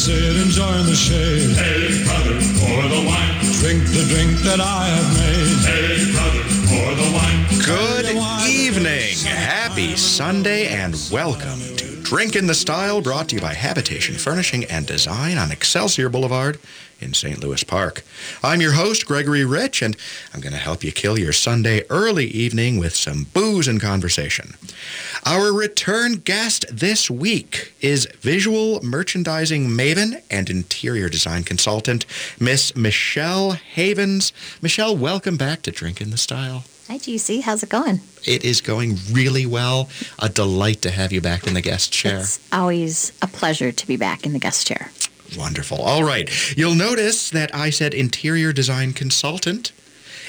sit enjoying the shade. Hey, brother, pour the wine. Drink the drink that I have made. Hey, brother, pour the wine. Good evening. Happy Sunday and welcome to Drink in the Style brought to you by Habitation Furnishing and Design on Excelsior Boulevard in St. Louis Park. I'm your host, Gregory Rich, and I'm going to help you kill your Sunday early evening with some booze and conversation. Our return guest this week is visual merchandising maven and interior design consultant, Miss Michelle Havens. Michelle, welcome back to Drink in the Style. Hi, GC. How's it going? It is going really well. A delight to have you back in the guest chair. It's always a pleasure to be back in the guest chair. Wonderful. All right. You'll notice that I said interior design consultant.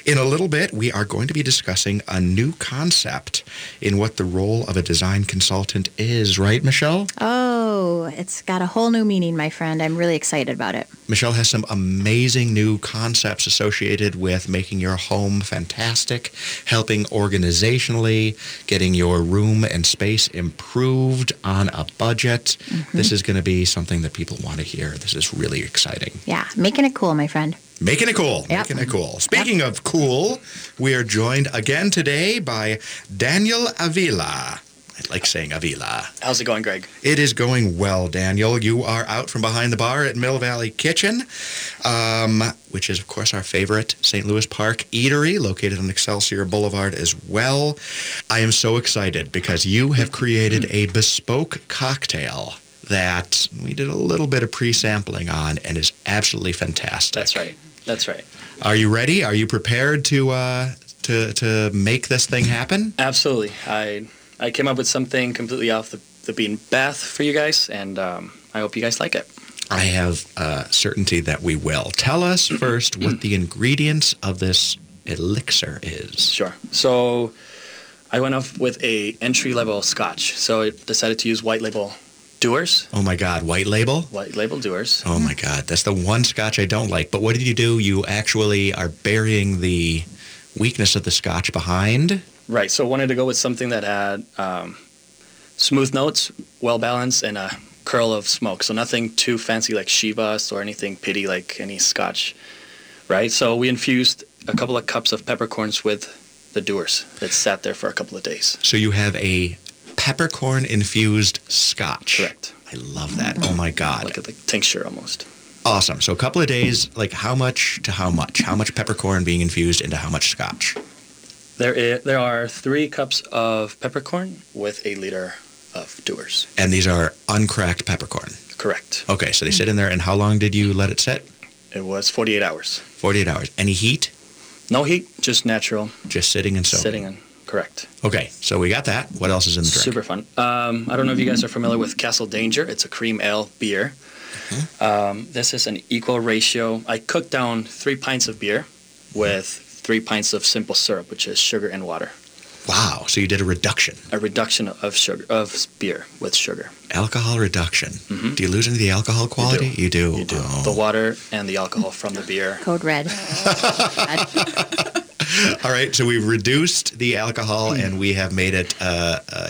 In a little bit, we are going to be discussing a new concept in what the role of a design consultant is, right, Michelle? Oh, it's got a whole new meaning, my friend. I'm really excited about it. Michelle has some amazing new concepts associated with making your home fantastic, helping organizationally, getting your room and space improved on a budget. Mm-hmm. This is going to be something that people want to hear. This is really exciting. Yeah, making it cool, my friend. Making it cool. Yep. Making it cool. Speaking of cool, we are joined again today by Daniel Avila. I like saying Avila. How's it going, Greg? It is going well, Daniel. You are out from behind the bar at Mill Valley Kitchen, um, which is, of course, our favorite St. Louis Park eatery located on Excelsior Boulevard as well. I am so excited because you have created a bespoke cocktail that we did a little bit of pre-sampling on and is absolutely fantastic. That's right. That's right. Are you ready? Are you prepared to uh, to to make this thing happen? Absolutely. I I came up with something completely off the, the beaten path for you guys, and um, I hope you guys like it. I have uh, certainty that we will. Tell us first what the ingredients of this elixir is. Sure. So I went off with a entry level Scotch. So I decided to use white label Dewar's. Oh my God, white label? White label Dewar's. Oh my God, that's the one scotch I don't like. But what did you do? You actually are burying the weakness of the scotch behind. Right. So I wanted to go with something that had um, smooth notes, well balanced, and a curl of smoke. So nothing too fancy like Chivas or anything peaty like any Scotch. Right. So we infused a couple of cups of peppercorns with the Dewar's that sat there for a couple of days. So you have a peppercorn infused scotch. Correct. I love that. Oh my God. Like a like tincture almost. Awesome. So a couple of days, like how much to how much? How much peppercorn being infused into how much scotch? There is, there are three cups of peppercorn with a liter of Dewar's. And these are uncracked peppercorn. Correct. Okay, so they sit in there, and how long did you let it sit? It was 48 hours. 48 hours. Any heat? No heat, just natural Just sitting and soaking. sitting in. Correct. Okay, so we got that. What else is in the drink? Super fun. Um, I don't know if you guys are familiar with Castle Danger. It's a cream ale beer. Mm-hmm. Um, this is an equal ratio. I cooked down three pints of beer with three pints of simple syrup, which is sugar and water. Wow, so you did a reduction. A reduction of sugar of beer with sugar. Alcohol reduction. Mhm. Do you lose any of the alcohol quality? You do. You do Oh. the water and the alcohol from the beer. Code red. All right, so we've reduced the alcohol and we have made it uh, uh, uh,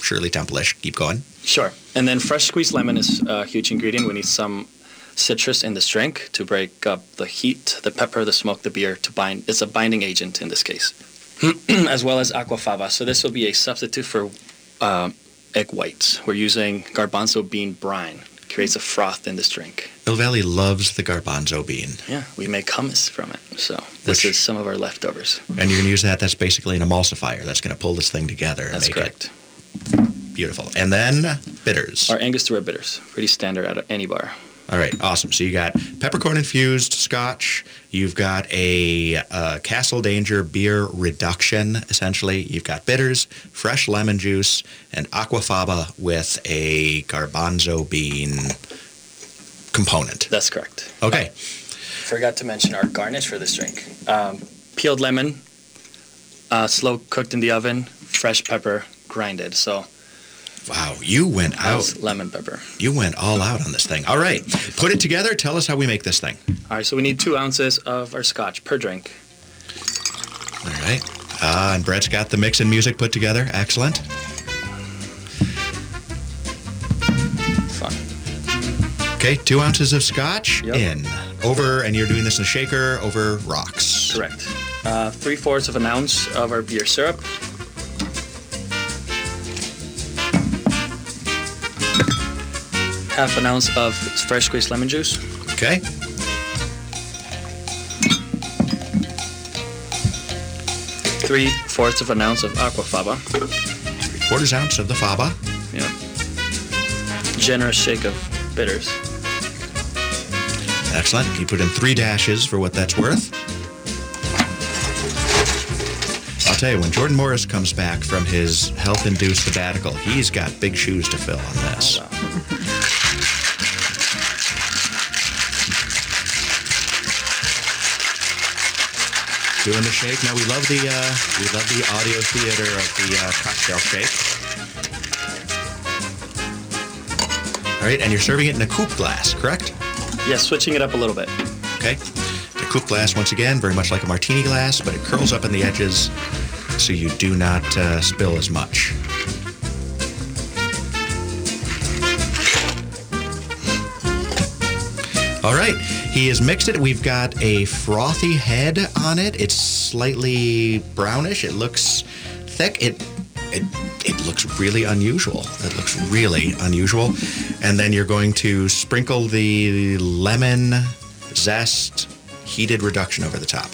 Shirley Temple-ish. Keep going. Sure. And then fresh squeezed lemon is a huge ingredient. We need some citrus in this drink to break up the heat, the pepper, the smoke, the beer to bind. It's a binding agent in this case, as well as aquafaba. So this will be a substitute for uh, egg whites. We're using garbanzo bean brine. Creates a froth in this drink. Mill Valley loves the garbanzo bean, Yeah, we make hummus from it. So this Which- is some of our leftovers. and you're going to use that. That's basically an emulsifier. That's going to pull this thing together That's correct. it beautiful. And then bitters. Our Angostura bitters, pretty standard at any bar. All right, awesome. So you got peppercorn infused scotch. You've got a uh, Castle Danger beer reduction, essentially. You've got bitters, fresh lemon juice, and aquafaba with a garbanzo bean component. That's correct. Okay. Forgot to mention our garnish for this drink. Um, peeled lemon, uh, slow cooked in the oven, fresh pepper, grinded. So Wow, you went out. lemon pepper. You went all out on this thing. All right, put it together. Tell us how we make this thing. All right, so we need two ounces of our scotch per drink. All right. Ah, and Brett's got the mix and music put together. Excellent. Fun. Okay, two ounces of scotch Yep. in. Over, and you're doing this in a shaker over rocks. Correct. Uh, three fourths of an ounce of our beer syrup. Half an ounce of fresh squeezed lemon juice. Okay. Three fourths of an ounce of aquafaba. Three quarters ounce of the faba. Yeah. Generous shake of bitters. Excellent. You put in three dashes for what that's worth. I'll tell you, when Jordan Morris comes back from his health-induced sabbatical, he's got big shoes to fill on this. Oh, Doing the shake. Now we love the uh, we love the audio theater of the uh, cocktail shake. All right, and you're serving it in a coupe glass, correct? Yeah, switching it up a little bit. Okay. The coupe glass, once again, very much like a martini glass, but it curls up in the edges so you do not uh, spill as much. All right. He has mixed it. We've got a frothy head on it. It's slightly brownish. It looks thick. It it it looks really unusual. It looks really unusual. And then you're going to sprinkle the lemon zest heated reduction over the top.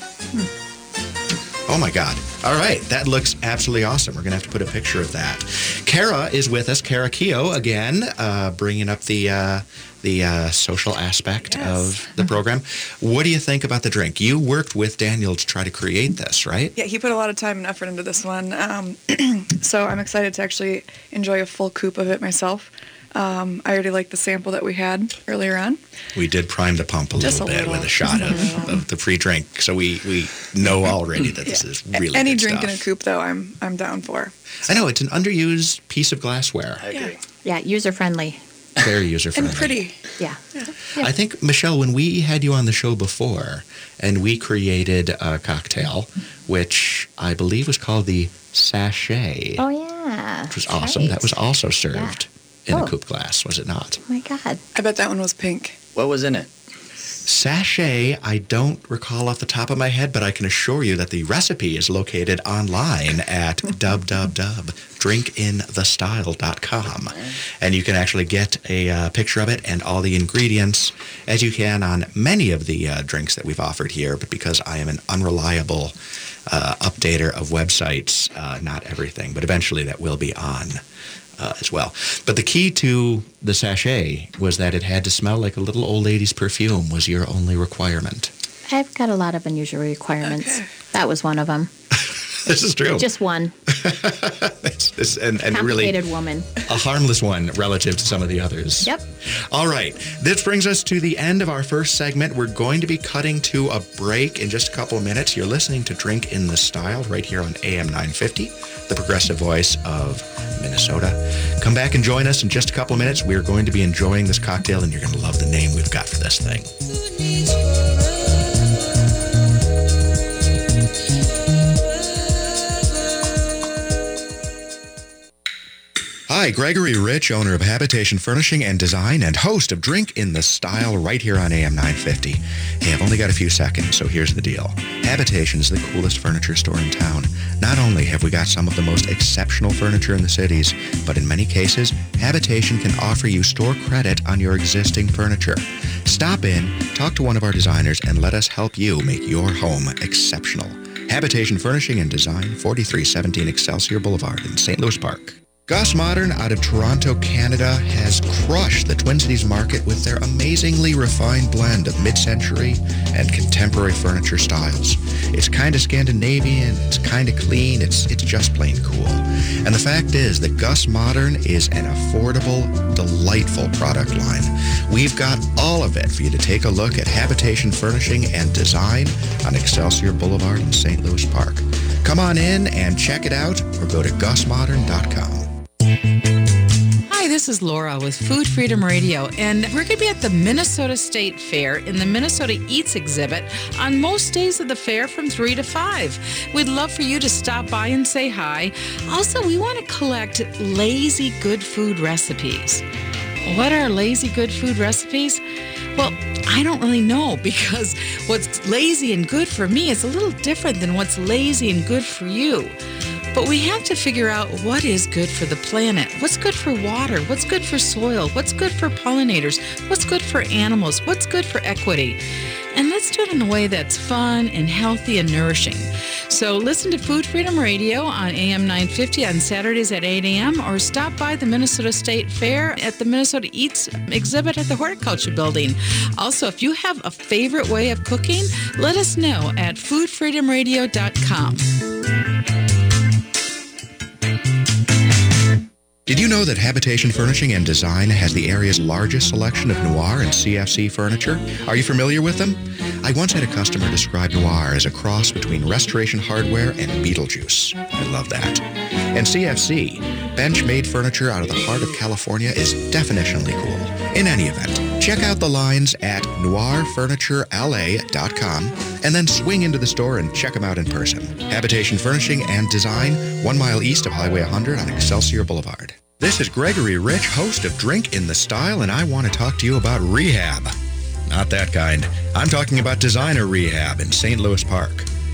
Oh my God. All right. That looks absolutely awesome. We're going to have to put a picture of that. Kara is with us. Kara Keogh again, uh, bringing up the, uh, the uh, social aspect Yes. of the program. What do you think about the drink? You worked with Daniel to try to create this, right? Yeah, he put a lot of time and effort into this one. Um, so I'm excited to actually enjoy a full coupe of it myself. Um, I already like the sample that we had earlier on. We did prime the pump a Just little a bit little. with a shot of, of the free drink. So we, we know already that this is A- really Any good drink in a coupe, though, I'm I'm down for. I know it's an underused piece of glassware. I agree. Yeah, user friendly. Very user friendly. And pretty. Yeah. I think Michelle, when we had you on the show before, and we created a cocktail, which I believe was called the sachet, Oh yeah. which was That's awesome. right. That was also served in a Oh. coupe glass, was it not? Oh my god. I bet that one was pink. What was in it? Sachet, I don't recall off the top of my head, but I can assure you that the recipe is located online at www.drinkinthestyle.com. And you can actually get a uh, picture of it and all the ingredients as you can on many of the uh, drinks that we've offered here. But because I am an unreliable uh, updater of websites, uh, not everything, but eventually that will be on uh, as well. But the key to the sachet was that it had to smell like a little old lady's perfume was your only requirement. I've got a lot of unusual requirements. Okay. That was one of them. This is true. Just one. It's- it's- and, and really woman. a harmless one relative to some of the others. Yep. All right. This brings us to the end of our first segment. We're going to be cutting to a break in just a couple of minutes. You're listening to Drink in the Style right here on AM 950, the progressive voice of Minnesota. Come back and join us in just a couple of minutes. We're going to be enjoying this cocktail, and you're going to love the name we've got for this thing. Hi, Gregory Rich, owner of Habitation Furnishing and Design and host of Drink in the Style right here on AM 950. Hey, I've only got a few seconds, so here's the deal. Habitation is the coolest furniture store in town. Not only have we got some of the most exceptional furniture in the cities, but in many cases, Habitation can offer you store credit on your existing furniture. Stop in, talk to one of our designers, and let us help you make your home exceptional. Habitation Furnishing and Design, 4317 Excelsior Boulevard in St. Louis Park. Gus Modern out of Toronto, Canada has crushed the Twin Cities market with their amazingly refined blend of mid-century and contemporary furniture styles. It's kind of Scandinavian, it's kind of clean, it's it's just plain cool. And the fact is that Gus Modern is an affordable, delightful product line. We've got all of it for you to take a look at Habitation Furnishing and Design on Excelsior Boulevard in St. Louis Park. Come on in and check it out or go to gusmodern.com. Hi, this is Laura with Food Freedom Radio, and we're going to be at the Minnesota State Fair in the Minnesota Eats exhibit on most days of the fair from 3 to 5. We'd love for you to stop by and say hi. Also, we want to collect lazy good food recipes. what are lazy good food recipes? Well, I don't really know because what's lazy and good for me is a little different than what's lazy and good for you. But we have to figure out what is good for the planet. What's good for water? What's good for soil? What's good for pollinators? What's good for animals? What's good for equity? And let's do it in a way that's fun and healthy and nourishing. So listen to Food Freedom Radio on AM 950 on Saturdays at 8 a.m. or stop by the Minnesota State Fair at the Minnesota Eats exhibit at the Horticulture Building. Also, if you have a favorite way of cooking, let us know at foodfreedomradio.com. Did you know that Habitation Furnishing and Design has the area's largest selection of noir and CFC furniture? Are you familiar with them? I once had a customer describe noir as a cross between Restoration Hardware and Beetlejuice. I love that. And CFC, bench-made furniture out of the heart of California, is definitionally cool. In any event, check out the lines at noirfurniturela.com and then swing into the store and check them out in person. Habitation Furnishing and Design, one mile east of Highway 100 on Excelsior Boulevard. This is Gregory Rich, host of Drink in the Style, and I want to talk to you about rehab. Not that kind. I'm talking about Designer Rehab in St. Louis Park.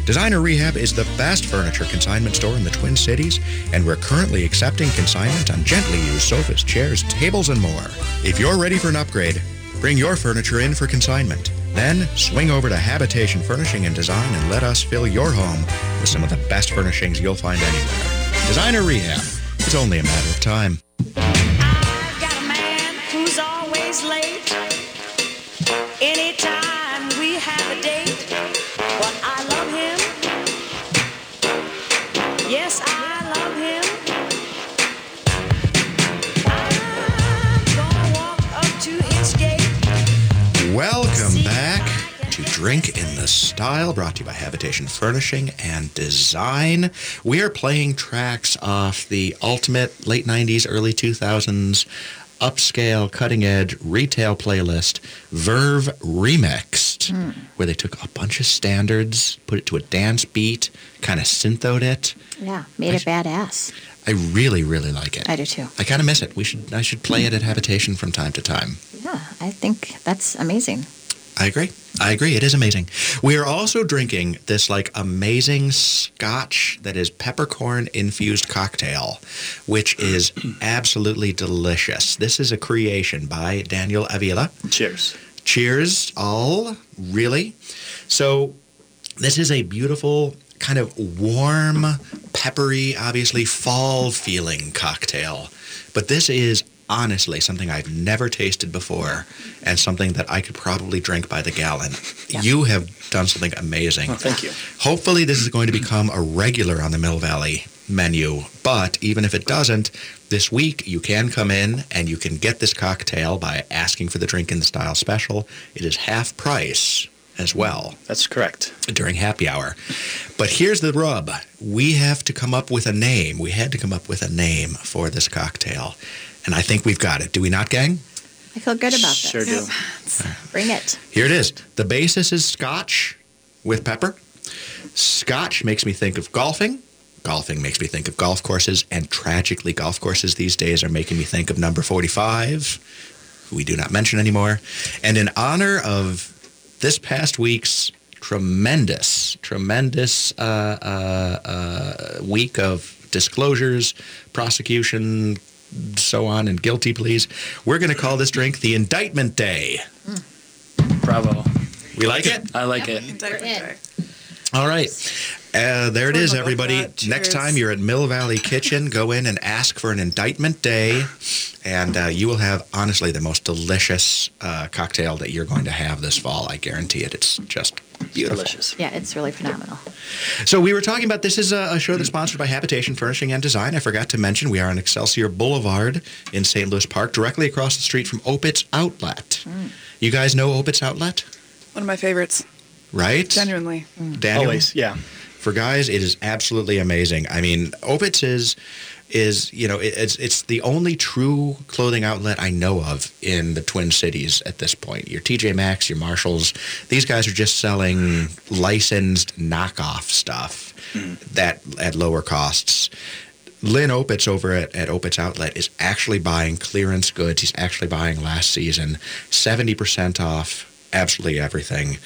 Designer Rehab is the best furniture consignment store in the Twin Cities, and we're currently accepting consignment on gently used sofas, chairs, tables, and more. If you're ready for an upgrade, bring your furniture in for consignment. Then swing over to Habitation Furnishing and Design and let us fill your home with some of the best furnishings you'll find anywhere. Designer Rehab. It's only a matter of time. I've got a man who's always late. Anytime we have a date, but I love. Yes, I love him. I'm gonna walk up to his gate. Welcome back to Drink in the Style, brought to you by Habitation Furnishing and Design. We are playing tracks off the ultimate late 90s, early 2000s upscale, cutting edge retail playlist, Verve Remixed, hmm. where they took a bunch of standards, put it to a dance beat, kind of synthoed it. Yeah, made it badass. I really, really like it. I do too. I kind of miss it. We should. I should play it at Habitation from time to time. Yeah, I think that's amazing. I agree. I agree. It is amazing. We are also drinking this like amazing scotch that is peppercorn infused cocktail, which is absolutely delicious. This is a creation by Daniel Avila. Cheers. Cheers, all. Really? So, this is a beautiful, kind of warm, peppery, obviously fall feeling cocktail. But this is honestly something I've never tasted before and something that I could probably drink by the gallon. You have done something amazing. Oh, thank you. Hopefully, this is going to become a regular on the Mill Valley menu. But even if it doesn't, this week you can come in and you can get this cocktail by asking for the drink in the style special. It is half price as well That's correct. during happy hour. But here's the rub. We have to come up with a name. We had to come up with a name for this cocktail. And I think we've got it. Do we not, gang? I feel good about Sure this. Sure do. Bring it. Here it is. The basis is scotch with pepper. Scotch makes me think of golfing. Golfing makes me think of golf courses. And tragically, golf courses these days are making me think of number 45, who we do not mention anymore. And in honor of this past week's tremendous, tremendous uh, uh, uh, week of disclosures, prosecution, so on, and guilty pleas, we're going to call this drink the Indictment Day. Bravo. We like it? I like it. Indictment day. All right. Uh, there it is, Sorry everybody. Next time you're at Mill Valley Kitchen, go in and ask for an indictment day, and uh, you will have, honestly, the most delicious uh, cocktail that you're going to have this fall. I guarantee it. It's just beautiful. Delicious. Yeah, it's really phenomenal. So we were talking about this is a, a show that's sponsored by Habitation Furnishing and Design. I forgot to mention we are on Excelsior Boulevard in St. Louis Park, directly across the street from Opitz Outlet. You guys know Opitz Outlet, One of my favorites. right? Genuinely. Daniel? Always. Yeah. For guys it is absolutely amazing. I mean opitz is is you know it, it's it's the only true clothing outlet i know of in the twin cities at this point. Your tj maxx your marshalls these guys are just selling licensed knockoff stuff that at lower costs. Lynn Opitz over at, at Opitz Outlet is actually buying clearance goods. He's actually buying last season, 70% off absolutely everything.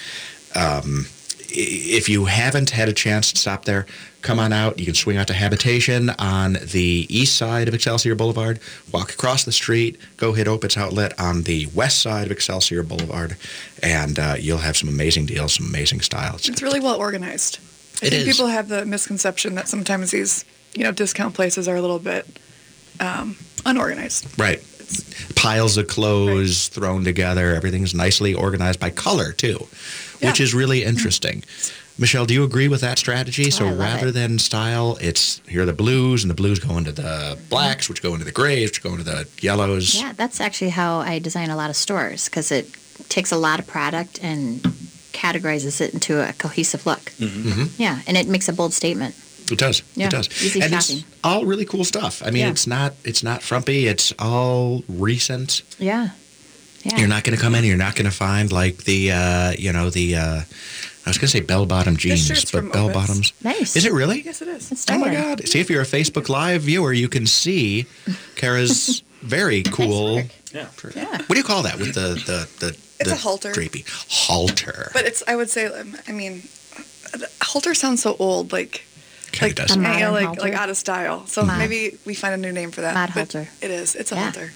Um, if you haven't had a chance to stop there, come on out. You can swing out to Habitation on the east side of Excelsior Boulevard, walk across the street, go hit Opitz Outlet on the west side of Excelsior Boulevard, and uh, you'll have some amazing deals, some amazing styles. It's really well organized. I It think is. people have the misconception that sometimes these, you know, discount places are a little bit um, unorganized. Right. Piles of clothes thrown together. Everything's nicely organized by color, too, which is really interesting. Michelle, do you agree with that strategy? so I rather it. than style, it's here are the blues, and the blues go into the blacks, which go into the grays, which go into the yellows. Yeah, that's actually how I design a lot of stores because it takes a lot of product and categorizes it into a cohesive look. Mhm. Yeah, and it makes a bold statement. It does. Yeah, It does. easy and shopping. it's all really cool stuff. I mean, Yeah. it's not it's not frumpy. It's all recent. Yeah. Yeah. You're not going to come in. and You're not going to find like the uh, you know the uh, I was going to say bell bottom jeans, but bell bottoms. Nice. Is it really? Yes, it is. It's Oh my. God! See, if you're a Facebook Live viewer, you can see Kara's very cool. work. Yeah. Yeah. What do you call that with the the the? It's the a halter. Drapey halter. But it's, I would say, um, I mean, halter sounds so old, like, Kinda like, does. A know, like, halter? like out of style. So Mod. maybe we find a new name for that. Mod but halter. It is. It's a Yeah. halter.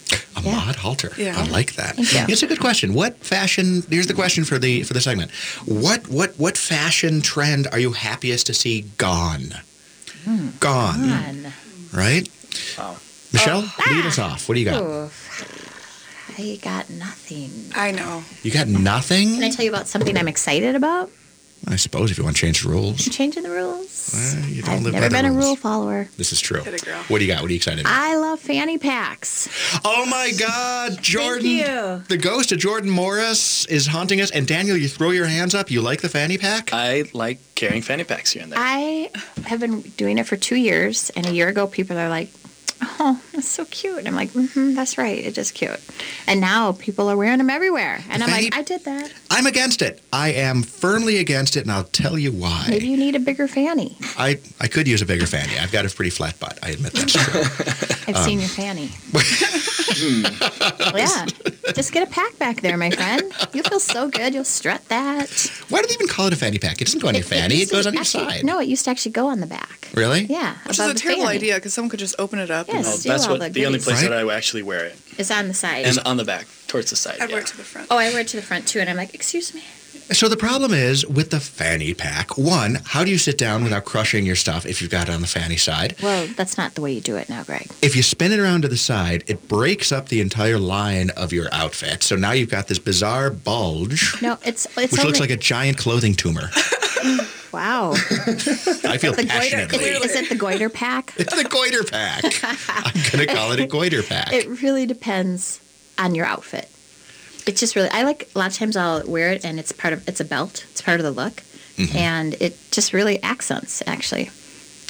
A Yeah. mod halter. Yeah. I like that. Thank. It's a good question. What fashion? Here's the question for the for the segment. What what what fashion trend are you happiest to see gone? Hmm. Gone. Fun. Right. Wow. Michelle, Oh. lead us off. What do you got? Oof. I got nothing. I know. You got nothing. Can I tell you about something I'm excited about? I suppose if you want to change the rules. Changing the rules. Well, you don't I've live by never the been a rule follower. This is true. Get it, girl. What do you got? What are you excited about? I love fanny packs. oh my God, Jordan! you. The ghost of Jordan Morris is haunting us. And Daniel, you throw your hands up. You like the fanny pack? I like carrying fanny packs here and there. I have been doing it for two years, and a year ago, people are like, "Oh, that's so cute." And I'm like, mm-hmm, "That's right, it is cute." And now people are wearing them everywhere, and I'm Fanny- like, "I did that." I'm against it. I am firmly against it, and I'll tell you why. Maybe you need a bigger fanny. I, I could use a bigger fanny. I've got a pretty flat butt. I admit that's true. I've Um, seen your fanny. yeah, just get a pack back there, my friend. You'll feel so good. You'll strut that. Why do they even call it a fanny pack? It doesn't go on your fanny. It, used to goes on your side. No, it used to actually go on the back. Really? Yeah, Which is a terrible fanny. idea because someone could just open it up. Yes. and Well, steal that's all what the the only place Right? that I actually wear it It's on the side. and on the back, towards the side. I'd wear it to the front. oh, I wear it to the front too, and I'm like, "Excuse me." So the problem is with the fanny pack. One, how do you sit down without crushing your stuff if you've got it on the fanny side? Well, that's not the way you do it now, Greg. If you spin it around to the side, it breaks up the entire line of your outfit. So now you've got this bizarre bulge, No, it's it's which looks like a giant clothing tumor. wow. I feel The goiter, passionately. is, is it the goiter pack? It's the goiter pack. I'm going to call it a goiter pack. It really depends on your outfit. It's just really I like a lot of times I'll wear it and it's part of it's a belt. It's part of the look. Mm-hmm. And it just really accents actually.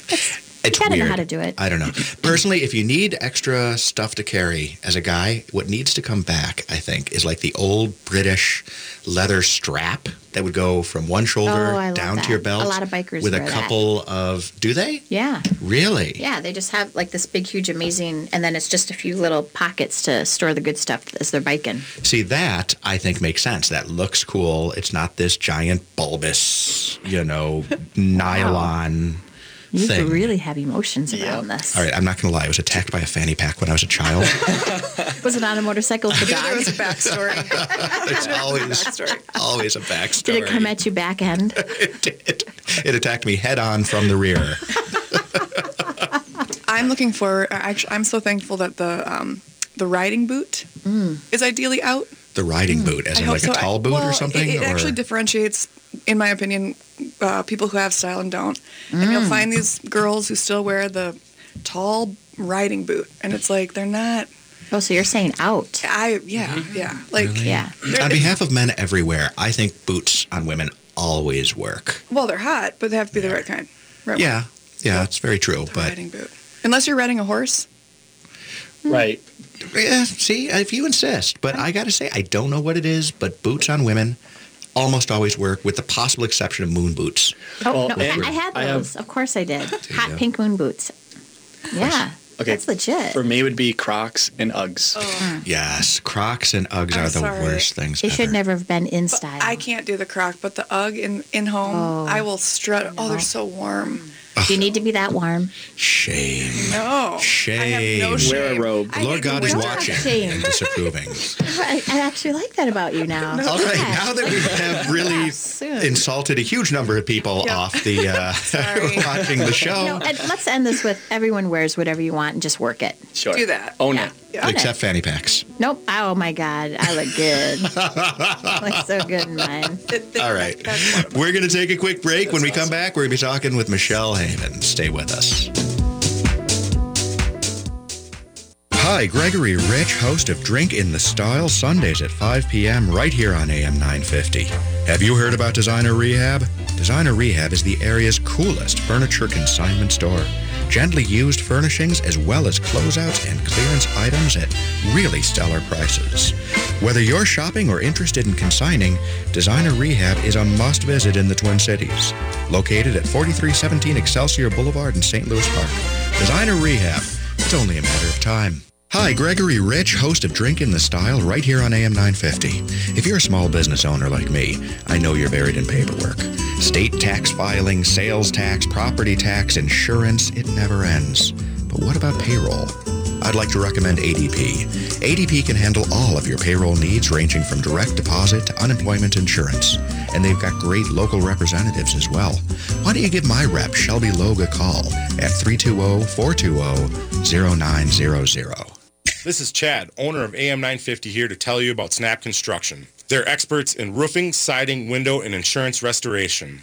It's you gotta know weird. how to do it. I don't know. Personally, if you need extra stuff to carry as a guy, what needs to come back, I think, is like the old British leather strap that would go from one shoulder Oh, down that. to your belt. A lot of bikers with a wear that. couple of. Do they Yeah. really? Yeah, they just have like this big huge amazing and then it's just a few little pockets to store the good stuff as they're biking. See that I think makes sense. That looks cool. It's not this giant bulbous, you know, nylon You thing. really have emotions around this. All right, I'm not going to lie. I was attacked by a fanny pack when I was a child. Was it on a motorcycle with the There dog? was a backstory. There's always, backstory. always a backstory. Did it come at you back end? it did. It attacked me head on from the rear. I'm looking forward. Actually, I'm so thankful that the um, the riding boot is ideally out. The riding boot, as in hope like a tall boot well, or something? It, it or actually differentiates, in my opinion, uh, people who have style and don't. And Mm. you'll find these girls who still wear the tall riding boot, and it's like they're not. Oh, so you're saying out. I yeah yeah like Really? Yeah. they're- on behalf of men everywhere, I think boots on women always work. well they're hot, but they have to be the right kind. Right Yeah, yeah, it's very true. The But riding boot. Unless you're riding a horse. Hmm. Right. yeah, see, if you insist. But I got to say, I don't know what it is, but boots on women almost always work, with the possible exception of moon boots. Oh, Well, no, I, I had I have- those. of course I did. Hot go. pink moon boots. Yeah. Okay, That's legit. For me, it would be Crocs and Uggs. Oh, hmm. Yes, Crocs and Uggs I'm are the sorry. worst things They ever. should never have been in But style. I can't do the croc, but the UGG in in home, Oh, I will strut. Oh, they're so warm. Hmm. Do you need to be that warm? Shame. No, Shame. I have no Wear shame. a robe. I Lord God is watching Shame. and disapproving. I, I actually like that about you now. All right, Yeah. now that we have really soon. insulted a huge number of people Yeah. off the uh, watching the show, No, and let's end this with everyone wears whatever you want and just work it. Sure. Do that. Own Yeah. it. Yeah. except fanny packs. Nope. Oh my God. I look good. I look so good in mine. Th- th- All right. that's part. We're going to take a quick break. when we That's come back, we're going to be talking with Michelle Haven. Stay with us. Hi, Gregory Rich, host of Drink in the Style, Sundays at 5 p.m. right here on AM 950. Have you heard about Designer Rehab? Designer Rehab is the area's coolest furniture consignment store. Gently used furnishings as well as closeouts and clearance items at really stellar prices. Whether you're shopping or interested in consigning, Designer Rehab is a must visit in the Twin Cities. Located at 4317 Excelsior Boulevard in St. Louis Park. Designer Rehab. It's only a matter of time. Hi, Gregory Rich, host of Drink in the Style, right here on AM 950. If you're a small business owner like me, I know you're buried in paperwork. State tax filing, sales tax, property tax, insurance, it never ends. But what about payroll? I'd like to recommend ADP. ADP can handle all of your payroll needs ranging from direct deposit to unemployment insurance. And they've got great local representatives as well. Why don't you give my rep, Shelby Logue, a call at oh, 320-420-0900. This is Chad, owner of AM 950 here to tell you about Snap Construction. They're experts in roofing, siding, window, and insurance restoration.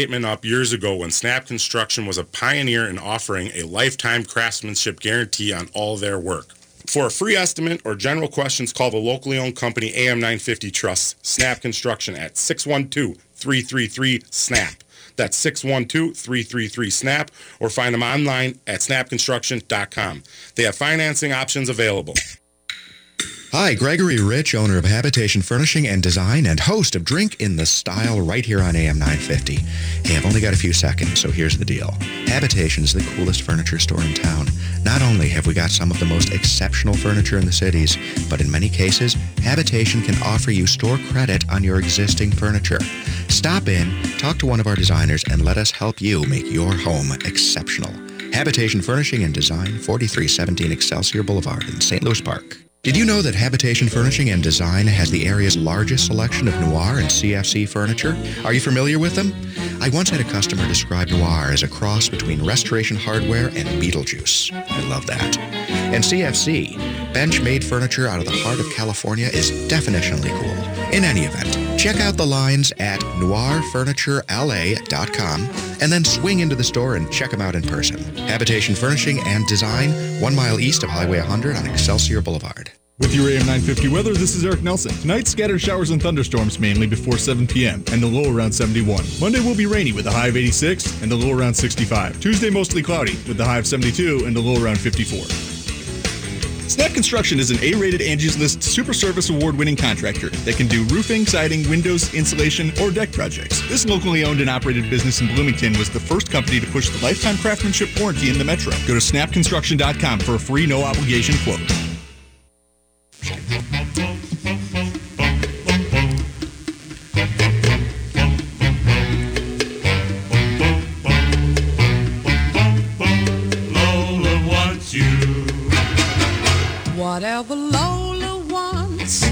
up years ago when Snap Construction was a pioneer in offering a lifetime craftsmanship guarantee on all their work. For a free estimate or general questions, call the locally owned company AM950 Trust, Snap Construction at 612-333-SNAP. That's 612-333-SNAP or find them online at snapconstruction.com. They have financing options available. Hi, Gregory Rich, owner of Habitation Furnishing and Design and host of Drink in the Style right here on AM 950. Hey, I've only got a few seconds, so here's the deal. Habitation is the coolest furniture store in town. Not only have we got some of the most exceptional furniture in the cities, but in many cases, Habitation can offer you store credit on your existing furniture. Stop in, talk to one of our designers, and let us help you make your home exceptional. Habitation Furnishing and Design, 4317 Excelsior Boulevard in St. Louis Park. Did you know that Habitation Furnishing and Design has the area's largest selection of noir and CFC furniture? Are you familiar with them? I once had a customer describe noir as a cross between Restoration Hardware and Beetlejuice. I love that. And CFC, bench-made furniture out of the heart of California, is definitionally cool. In any event, check out the lines at noirfurniturela.com and then swing into the store and check them out in person. Habitation Furnishing and Design, one mile east of Highway 100 on Excelsior Boulevard. With your AM 950 weather, this is Eric Nelson. Tonight, scattered showers and thunderstorms mainly before 7 p.m. and the low around 71. Monday will be rainy with a high of 86 and the low around 65. Tuesday, mostly cloudy with the high of 72 and the low around 54. Snap Construction is an A-rated Angie's List Super Service Award-winning contractor that can do roofing, siding, windows, insulation, or deck projects. This locally owned and operated business in Bloomington was the first company to push the lifetime craftsmanship warranty in the metro. Go to snapconstruction.com for a free no-obligation quote. Whatever Lola wants,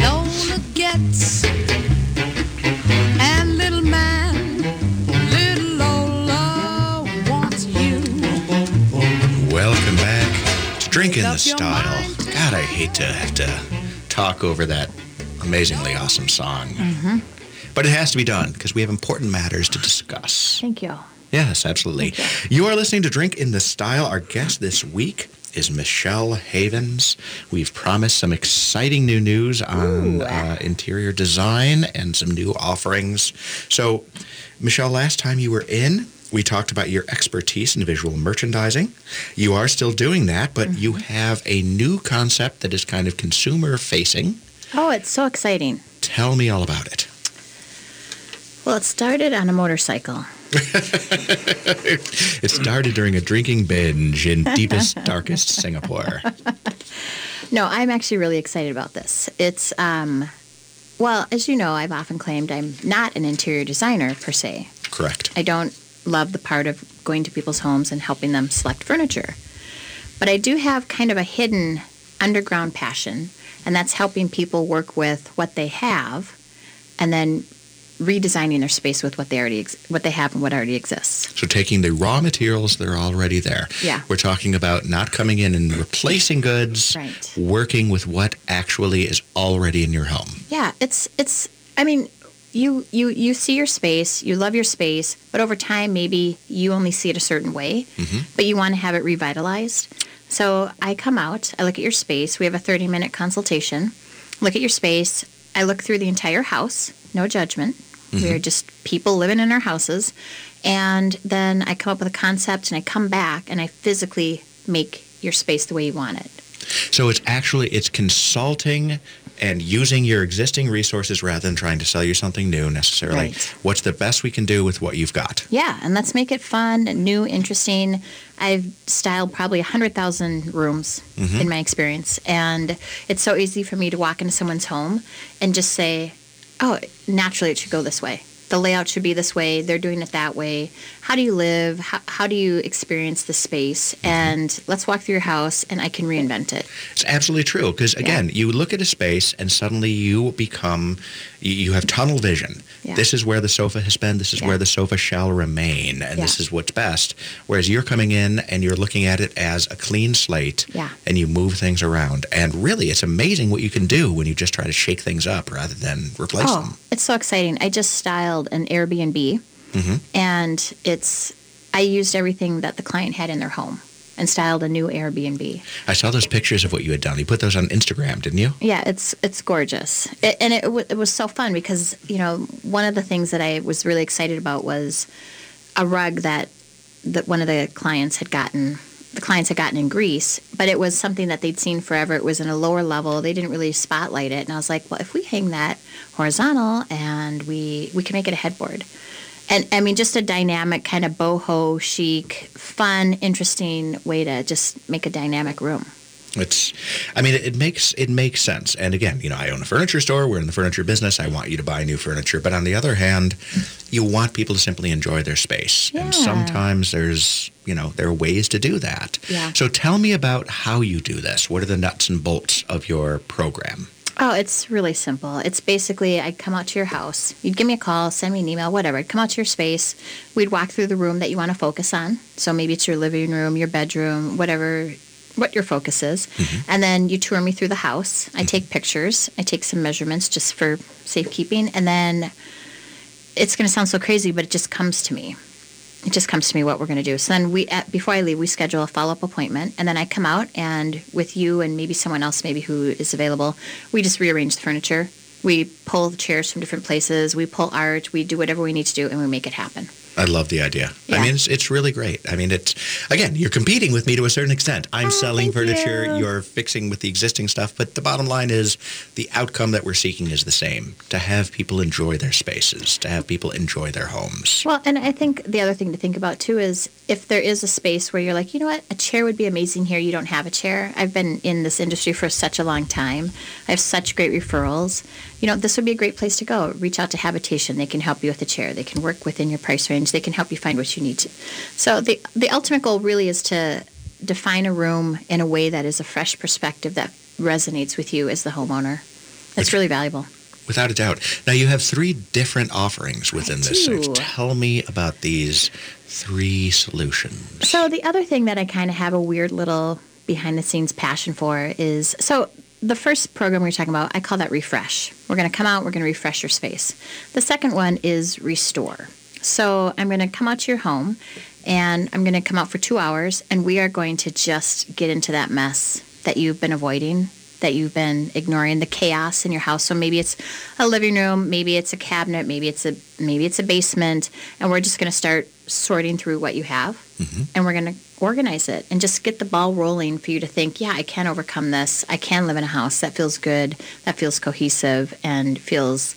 Lola gets. And little man, little Lola wants you. Welcome back to Drink in the Style. God, I hate to have to talk over that amazingly awesome song. Mm-hmm. But it has to be done because we have important matters to discuss. Thank you. Yes, absolutely. You are listening to Drink in the Style. Our guest this week is Michelle Havens. We've promised some exciting new news on uh, interior design and some new offerings. So, Michelle, last time you were in, we talked about your expertise in visual merchandising. You are still doing that, but you have a new concept that is kind of consumer facing. Oh, it's so exciting. Tell me all about it. Well, it started on a motorcycle. It started during a drinking binge in deepest, darkest Singapore. No, I'm actually really excited about this. It's, um, well, as you know, I've often claimed I'm not an interior designer per se. Correct. I don't love the part of going to people's homes and helping them select furniture. But I do have kind of a hidden underground passion, and that's helping people work with what they have and then redesigning their space with what they already ex- what they have and what already exists. So taking the raw materials that are already there. Yeah. We're talking about not coming in and replacing goods, Right. working with what actually is already in your home. Yeah, it's it's I mean, you you you see your space, you love your space, but over time maybe you only see it a certain way, mm-hmm. but you want to have it revitalized. So I come out, I look at your space, we have a 30-minute consultation. Look at your space, I look through the entire house, no judgment. We're mm-hmm. just people living in our houses. And then I come up with a concept and I come back and I physically make your space the way you want it. So it's actually it's consulting and using your existing resources rather than trying to sell you something new necessarily. Right. What's the best we can do with what you've got? Yeah, and let's make it fun, new, interesting. I've styled probably 100,000 rooms mm-hmm. in my experience, and it's so easy for me to walk into someone's home and just say, oh, naturally it should go this way. The layout should be this way. They're doing it that way. How do you live? How, how do you experience the space? Mm-hmm. And let's walk through your house, and I can reinvent it. It's absolutely true because again, you look at a space and suddenly you become you- have tunnel vision. Yeah. This is where the sofa has been. This is Yeah. where the sofa shall remain, and this is what's best. Whereas you're coming in and you're looking at it as a clean slate, Yeah. and you move things around. And really, it's amazing what you can do when you just try to shake things up rather than replace Oh, them. it's so exciting. I just styled an Airbnb, Mhm. and it's I used everything that the client had in their home and styled a new Airbnb. I saw those pictures of what you had done. You put those on Instagram, didn't you? Yeah, it's it's gorgeous, it, and it, w- it was so fun because you know one of the things that I was really excited about was a rug that that one of the clients had gotten. The clients had gotten in Greece, but it was something that they'd seen forever. It was in a lower level. They didn't really spotlight it, and I was like, well, if we hang that horizontal and we we can make it a headboard. And I mean, just a dynamic kind of boho chic, fun, interesting way to just make a dynamic room. It's, I mean, it, it makes it makes sense. And again, you know, I own a furniture store. We're in the furniture business. I want you to buy new furniture. But on the other hand, you want people to simply enjoy their space. And sometimes there's, you know, there are ways to do that. Yeah. So tell me about how you do this. What are the nuts and bolts of your program? Oh, it's really simple. It's basically I'd come out to your house. You'd give me a call, send me an email, whatever. I'd come out to your space. We'd walk through the room that you want to focus on. So maybe it's your living room, your bedroom, whatever what your focus is. Mm-hmm. And then you tour me through the house. I mm-hmm. take pictures. I take some measurements just for safekeeping. And then it's going to sound so crazy, but it just comes to me. It just comes to me what we're going to do. So then we, at, before I leave, we schedule a follow up appointment, and then I come out and with you and maybe someone else, maybe who is available, we just rearrange the furniture. We pull the chairs from different places. We pull art. We do whatever we need to do, and we make it happen. I love the idea. I mean, it's, it's really great. I mean, it's, again, you're competing with me to a certain extent. I'm oh, selling Oh, thank furniture, you. you're fixing with the existing stuff, but the bottom line is the outcome that we're seeking is the same to have people enjoy their spaces, to have people enjoy their homes. Well, and I think the other thing to think about too is if there is a space where you're like, you know what, a chair would be amazing here. You don't have a chair. I've been in this industry for such a long time. I have such great referrals. You know, this would be a great place to go. Reach out to Habitation. They can help you with a chair. They can work within your price range. They can help you find what you need to. So the the ultimate goal really is to define a room in a way that is a fresh perspective that resonates with you as the homeowner. It's really valuable. Without a doubt. Now, you have three different offerings within this. So do. tell me about these three solutions. So the other thing that I kind of have a weird little behind the scenes passion for is so the first program we are talking about, I call that refresh. We're going to come out, we're going to refresh your space. The second one is restore. So I'm going to come out to your home and I'm going to come out for two hours and we are going to just get into that mess that you've been avoiding, that you've been ignoring, the chaos in your house. So maybe it's a living room, maybe it's a cabinet, maybe it's a maybe it's a basement, and we're just going to start sorting through what you have mm-hmm. and we're going to organize it and just get the ball rolling for you to think, yeah, I can overcome this. I can live in a house that feels good, that feels cohesive and feels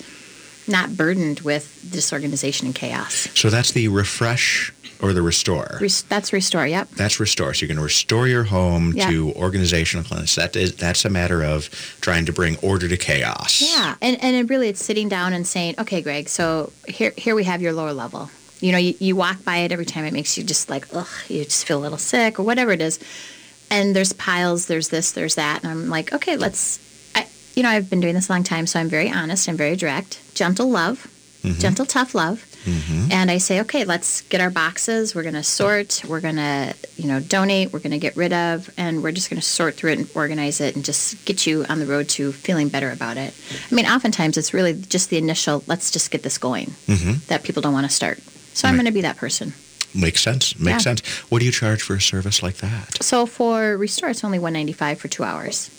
not burdened with disorganization and chaos. So that's the refresh or the restore. Res- that's restore. Yep. That's restore. So you're going to restore your home Yeah. to organizational cleanliness. That is that's a matter of trying to bring order to chaos. Yeah, and and it really it's sitting down and saying, okay, Greg, so here here we have your lower level. You know, you, you walk by it every time, it makes you just like, ugh, you just feel a little sick or whatever it is. And there's piles, there's this, there's that, and I'm like, okay, let's. I, you know, I've been doing this a long time, so I'm very honest, I'm very direct, gentle love, gentle tough love. And I say, okay, let's get our boxes. We're going to sort. We're going to, you know, donate. We're going to get rid of, and we're just going to sort through it and organize it, and just get you on the road to feeling better about it. I mean, oftentimes it's really just the initial. Let's just get this going Mhm. that people don't want to start. So I'm going to be that person. Makes sense. Makes Yeah. sense. What do you charge for a service like that? So for restore, it's only 195 for two hours.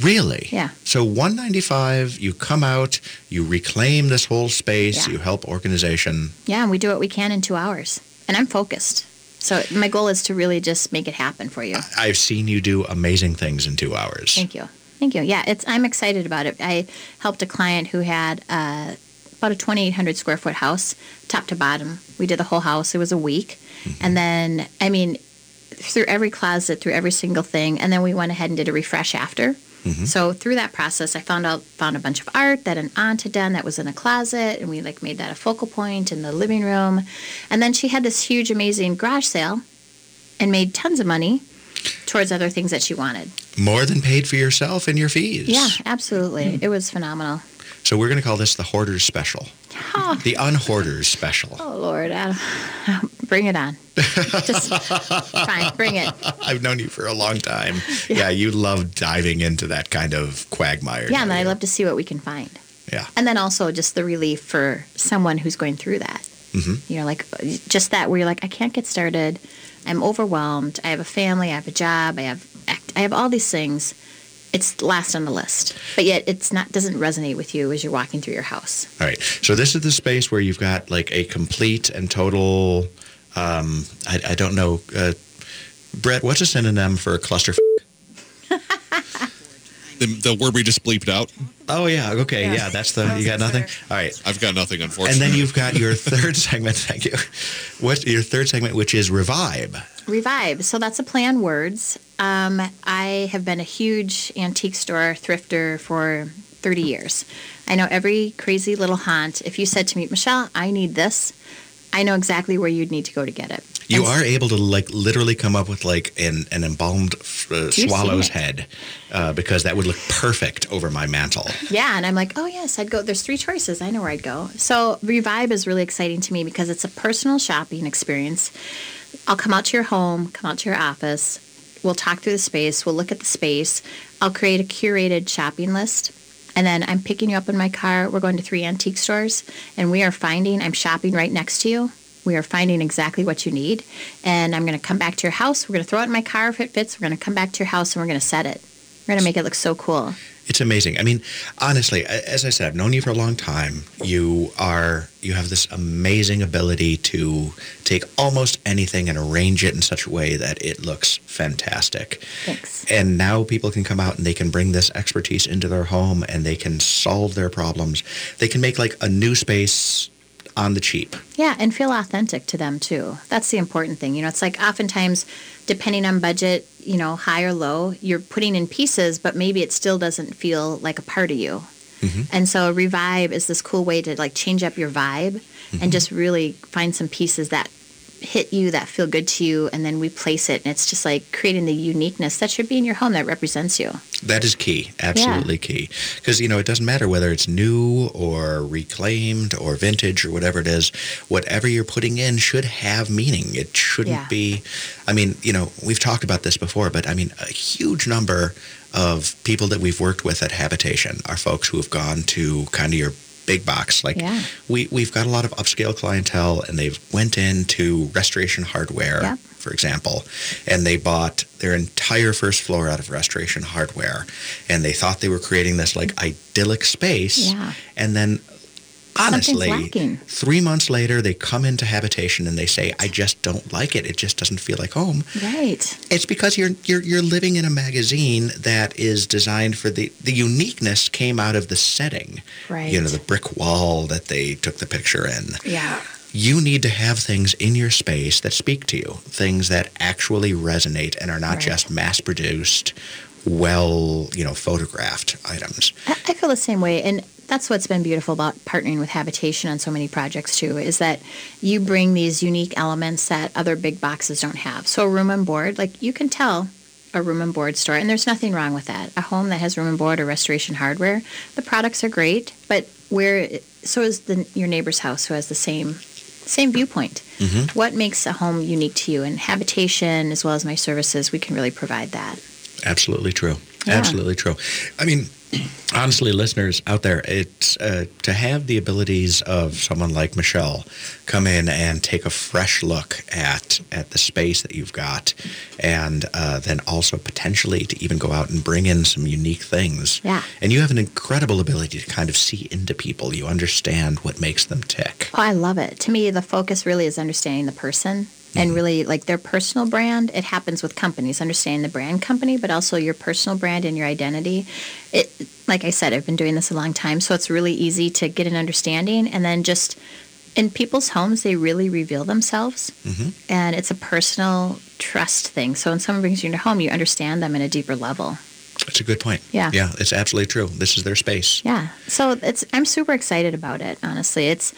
Really? Yeah. So 195, you come out, you reclaim this whole space, Yeah. you help organization. Yeah, and we do what we can in two hours, and I'm focused. So my goal is to really just make it happen for you. I've seen you do amazing things in 2 hours. Thank you. Thank you. Yeah, it's I'm excited about it. I helped a client who had uh, about a 2,800 square foot house, top to bottom. We did the whole house. It was a week, mm-hmm. and then I mean, through every closet, through every single thing, and then we went ahead and did a refresh after. Mm-hmm. So through that process, I found out found a bunch of art that an aunt had done that was in a closet, and we like made that a focal point in the living room. And then she had this huge, amazing garage sale, and made tons of money towards other things that she wanted. More than paid for yourself and your fees. Yeah, absolutely. Mm-hmm. It was phenomenal. So we're going to call this the Hoarders Special. Oh, The Unhoarders Special. oh Lord, don't- bring it on. Just fine, bring it. I've known you for a long time. Yeah, you love diving into that kind of quagmire. Yeah, and I love to see what we can find. Yeah. And then also just the relief for someone who's going through that. Mhm. You know, like just that where you're like, I can't get started. I'm overwhelmed. I have a family. I have a job. I have act- I have all these things. It's last on the list, but yet it's not doesn't resonate with you as you're walking through your house. All right. So this is the space where you've got like a complete and total. Um, I, I don't know, uh, Brett. What's a synonym for a cluster? The, the word we just bleeped out. Oh yeah. Okay. Yeah. Yeah. That's the. That You got nothing. considered. All right. I've got nothing, unfortunately. And then you've got your third segment. Thank you. What's your third segment, which is revive? Revive. So that's a play on words. Um, I have been a huge antique store thrifter for 30 years. I know every crazy little haunt. If you said to me, Michelle, I need this, I know exactly where you'd need to go to get it. You And are able to like literally come up with like an, an embalmed uh, swallow's head uh, because that would look perfect over my mantle. Yeah, and I'm like, oh yes, I'd go. There's three choices. I know where I'd go. So Revive is really exciting to me because it's a personal shopping experience. I'll come out to your home, come out to your office. We'll talk through the space. We'll look at the space. I'll create a curated shopping list. And then I'm picking you up in my car. We're going to three antique stores, and we are finding, I'm shopping right next to you. We are finding exactly what you need. And I'm going to come back to your house. We're going to throw it in my car if it fits. We're going to come back to your house and we're going to set it. We're going to make it look so cool. It's amazing. I mean, honestly, as I said, I've known you for a long time. You are you have this amazing ability to take almost anything and arrange it in such a way that it looks fantastic. Thanks. And now people can come out and they can bring this expertise into their home and they can solve their problems. They can make like a new space on the cheap. Yeah, and feel authentic to them too. That's the important thing. You know, it's like oftentimes, depending on budget, you know, high or low, you're putting in pieces, but maybe it still doesn't feel like a part of you. Mm-hmm. And so, revive is this cool way to like change up your vibe and mm-hmm. just really find some pieces that hit you, that feel good to you, and then we place it. And it's just like creating the uniqueness that should be in your home that represents you. That is key, absolutely key. Because you know it doesn't matter whether it's new or reclaimed or vintage or whatever it is. Whatever you're putting in should have meaning. It shouldn't Yeah. be. I mean, you know, we've talked about this before, but I mean, a huge number of people that we've worked with at Habitation are folks who have gone to kind of your big box. Like Yeah. we we've got a lot of upscale clientele, and they've went into Restoration Hardware, Yep. for example, and they bought their entire first floor out of Restoration Hardware, and they thought they were creating this like idyllic space, Yeah. and then. Honestly, three months later, they come into habitation and they say, "I just don't like it. It just doesn't feel like home." Right. It's because you're you're you're living in a magazine that is designed for the the uniqueness came out of the setting. Right. You know, the brick wall that they took the picture in. Yeah. You need to have things in your space that speak to you, things that actually resonate and are not Right. just mass produced, well, you know, photographed items. I I feel the same way, and that's what's been beautiful about partnering with Habitation on so many projects too, is that you bring these unique elements that other big boxes don't have. So a room and board, like you can tell a room and board store, and there's nothing wrong with that. A home that has room and board or restoration hardware, the products are great, but where so is the your neighbor's house who has the same same viewpoint. Mm-hmm. What makes a home unique to you? And habitation, as well as my services, we can really provide that. Absolutely true. Yeah. Absolutely true. I mean, honestly, listeners out there, it's uh, to have the abilities of someone like Michelle come in and take a fresh look at at the space that you've got, and uh, then also potentially to even go out and bring in some unique things. Yeah. And you have an incredible ability to kind of see into people. You understand what makes them tick. Oh, I love it. To me, the focus really is understanding the person and really like their personal brand. It happens with companies, understanding the brand company, but also your personal brand and your identity. It, like I said, I've been doing this a long time, so it's really easy to get an understanding and then just in people's homes, they really reveal themselves. Mhm. And it's a personal trust thing. So when someone brings you into home, you understand them in a deeper level. That's a good point. Yeah. Yeah, it's absolutely true. This is their space. Yeah. So it's I'm super excited about it, honestly. It's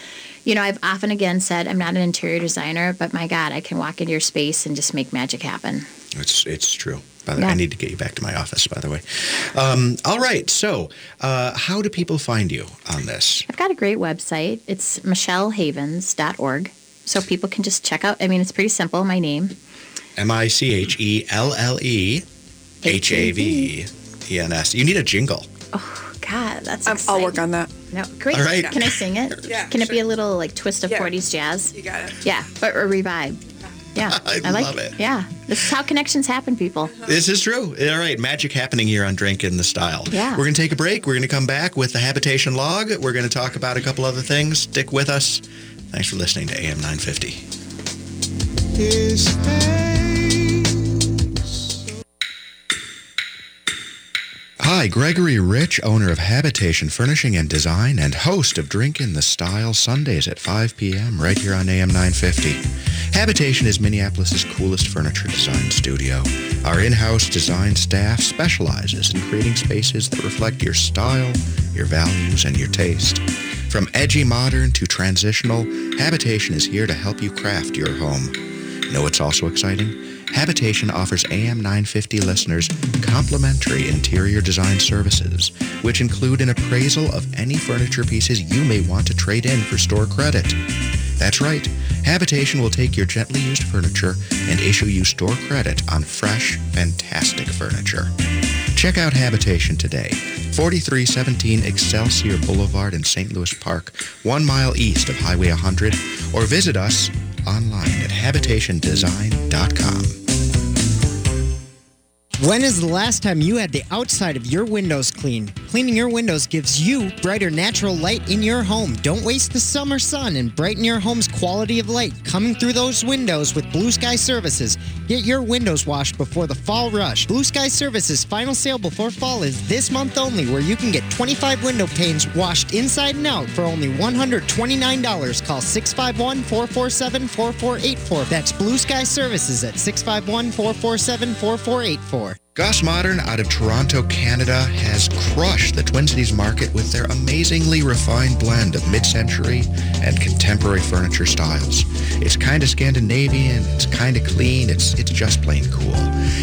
you know, I've often again said I'm not an interior designer, but my God, I can walk into your space and just make magic happen. It's it's true. By the Yeah. I need to get you back to my office. By the way. Um, all right. So, uh, how do people find you on this? I've got a great website. It's michellehavens.org. So people can just check out I mean it's pretty simple, my name. M I C H E L L E H A V E N S. You need a jingle. Oh God, that's Um, I'll work on that. No, great. All right. Can I sing it? Yeah, Can it be a little like twist of Yeah. 40s jazz? You got it. Yeah, but a revive. Yeah, I like love it. Yeah, this is how connections happen, people. This is true. All right, magic happening here on Drink in the Style. Yeah. We're going to take a break. We're going to come back with the habitation log. We're going to talk about a couple other things. Stick with us. Thanks for listening to AM 950. Hi, Gregory Rich, owner of Habitation Furnishing and Design and host of Drink in the Style Sundays at 5 p.m. right here on AM 950. Habitation is Minneapolis' coolest furniture design studio. Our in-house design staff specializes in creating spaces that reflect your style, your values, and your taste. From edgy modern to transitional, Habitation is here to help you craft your home. Know what's also exciting? Habitation offers AM 950 listeners complimentary interior design services, which include an appraisal of any furniture pieces you may want to trade in for store credit. That's right. Habitation will take your gently used furniture and issue you store credit on fresh, fantastic furniture. Check out Habitation today. 4317 Excelsior Boulevard in St. Louis Park, one mile east of Highway 100, or visit us online at habitationdesign.com. When is the last time you had the outside of your windows cleaned? Cleaning your windows gives you brighter natural light in your home. Don't waste the summer sun and brighten your home's quality of light coming through those windows with Blue Sky Services. Get your windows washed before the fall rush. Blue Sky Services' final sale before fall is this month only, where you can get 25 window panes washed inside and out for only $129. Call 651 447 4484. That's Blue Sky Services at 651 447 4484. Gus Modern out of Toronto, Canada has crushed the Twin Cities market with their amazingly refined blend of mid-century and contemporary furniture styles. It's kind of Scandinavian, it's kind of clean, it's it's just plain cool.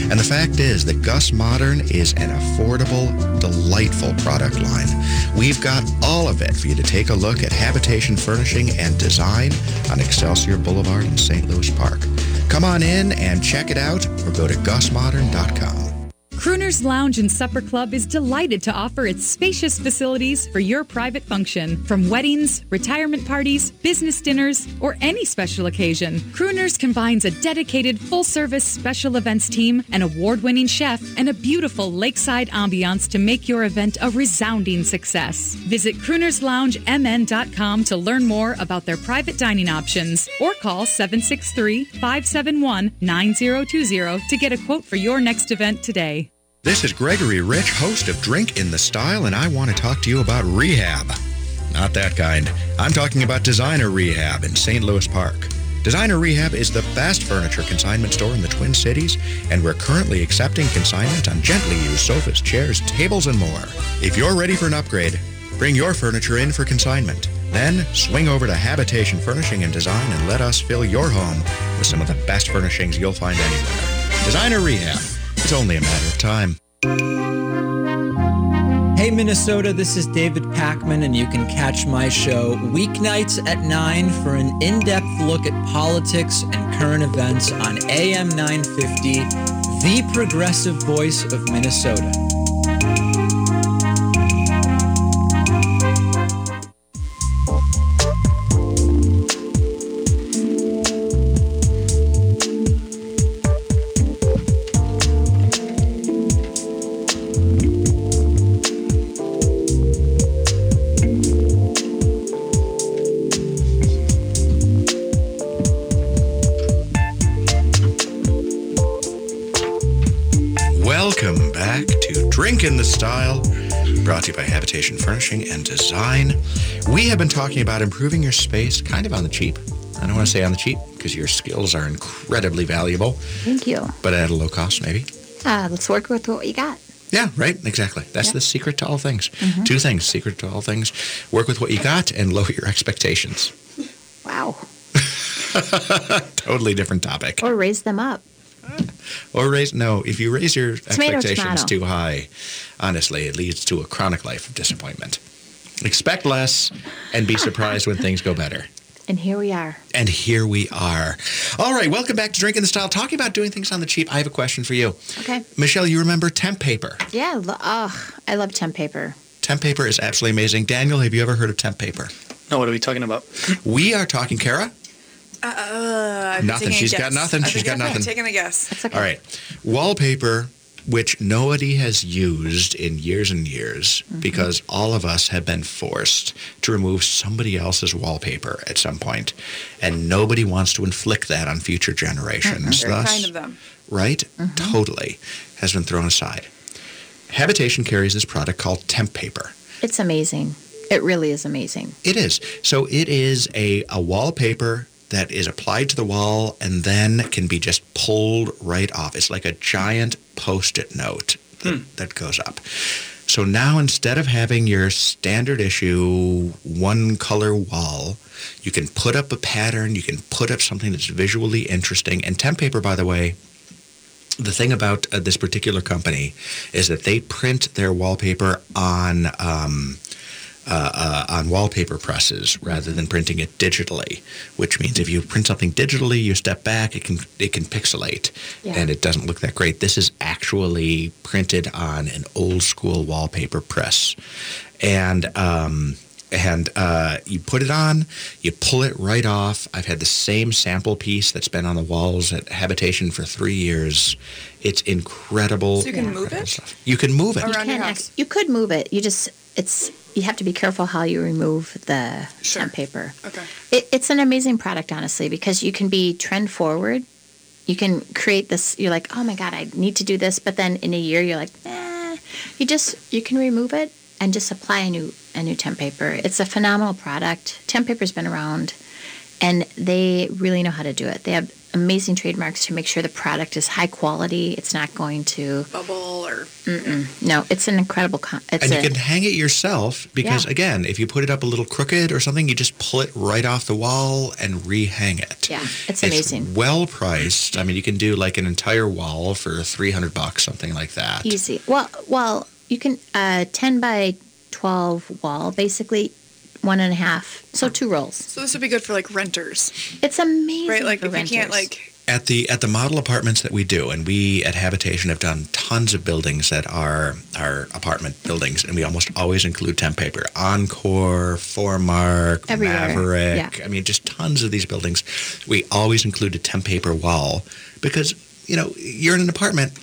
And the fact is that Gus Modern is an affordable, delightful product line. We've got all of it for you to take a look at Habitation Furnishing and Design on Excelsior Boulevard in St. Louis Park. Come on in and check it out or go to gusmodern.com. Crooners Lounge and Supper Club is delighted to offer its spacious facilities for your private function. From weddings, retirement parties, business dinners, or any special occasion, Crooners combines a dedicated full service special events team, an award winning chef, and a beautiful lakeside ambiance to make your event a resounding success. Visit croonersloungemn.com to learn more about their private dining options or call 763 571 9020 to get a quote for your next event today. This is Gregory Rich, host of Drink in the Style, and I want to talk to you about rehab. Not that kind. I'm talking about Designer Rehab in St. Louis Park. Designer Rehab is the best furniture consignment store in the Twin Cities, and we're currently accepting consignment on gently used sofas, chairs, tables, and more. If you're ready for an upgrade, bring your furniture in for consignment. Then swing over to Habitation Furnishing and Design and let us fill your home with some of the best furnishings you'll find anywhere. Designer Rehab. It's only a matter of time. Hey, Minnesota, this is David Pakman, and you can catch my show weeknights at 9 for an in depth look at politics and current events on AM 950, the progressive voice of Minnesota. Style, brought to you by Habitation Furnishing and Design. We have been talking about improving your space kind of on the cheap. I don't want to say on the cheap because your skills are incredibly valuable, Thank you. but at a low cost, maybe. Uh, let's work with what you got. Yeah, right. Exactly. That's the secret to all things. Mhm. Two things: secret to all things. Work with what you got and lower your expectations. Wow. totally different topic. Or raise them up. Or raise no. If you raise your Tomato, expectations tomato. too high, honestly, it leads to a chronic life of disappointment. Expect less and be surprised when things go better. And here we are. And here we are. All right, welcome back to Drink in the Style. Talking about doing things on the cheap. I have a question for you. Okay. Michelle, you remember temp paper? Yeah. Lo- oh, I love temp paper. Temp paper is absolutely amazing. Daniel, have you ever heard of temp paper? No, what are we talking about? We are talking, Kara. Uh, uh, uh Nothing. taking a She's got nothing. I've She's been got nothing. Taking a guess. All right. Wallpaper, which nobody has used in years and years mm-hmm. because all of us have been forced to remove somebody else's wallpaper at some point, and nobody wants to inflict that on future generations. Very Thus, kind of them. right? Mm-hmm. Totally has been thrown aside. Habitation carries this product called temp paper. It's amazing. It really is amazing. It is. So it is a, a wallpaper that is applied to the wall and then can be just pulled right off. It's like a giant post-it note that, that goes up. So now instead of having your standard issue one color wall, you can put up a pattern, you can put up something that's visually interesting. And temp paper, by the way, the thing about uh, this particular company is that they print their wallpaper on um, uh, uh, on wallpaper presses rather than printing it digitally. Which means if you print something digitally, you step back, it can it can pixelate, Yeah. and it doesn't look that great. This is actually printed on an old school wallpaper press, and. Um, and uh, you put it on, you pull it right off. I've had the same sample piece that's been on the walls at Habitation for three years. It's incredible. So you can move it? You can move it. You, can act- you could move it. You just it's you have to be careful how you remove the temp paper. Okay. It, it's an amazing product, honestly, because you can be trend forward. You can create this. You're like, oh my god, I need to do this, but then in a year, you're like, eh. You just you can remove it and just apply a new a new temp paper. It's a phenomenal product. Temp paper's been around, and they really know how to do it. They have amazing trademarks to make sure the product is high quality. It's not going to Bubble or Mm-mm. no. It's an incredible. Con- it's and you a- can hang it yourself because Yeah. again, if you put it up a little crooked or something, you just pull it right off the wall and rehang it. Yeah, it's amazing. well priced. I mean, you can do like an entire wall for 300 bucks, something like that. Easy. Well, well, you can uh, ten by twelve wall, basically one and a half. So two rolls. So this would be good for like renters. It's amazing, right? Like for if you can't like at the at the model apartments that we do, and we at Habitation have done tons of buildings that are are apartment buildings, and we almost always include temp paper. Encore, Foremark, Everywhere, Maverick. yeah. I mean, just tons of these buildings. We always include a temp paper wall because you know you're in an apartment.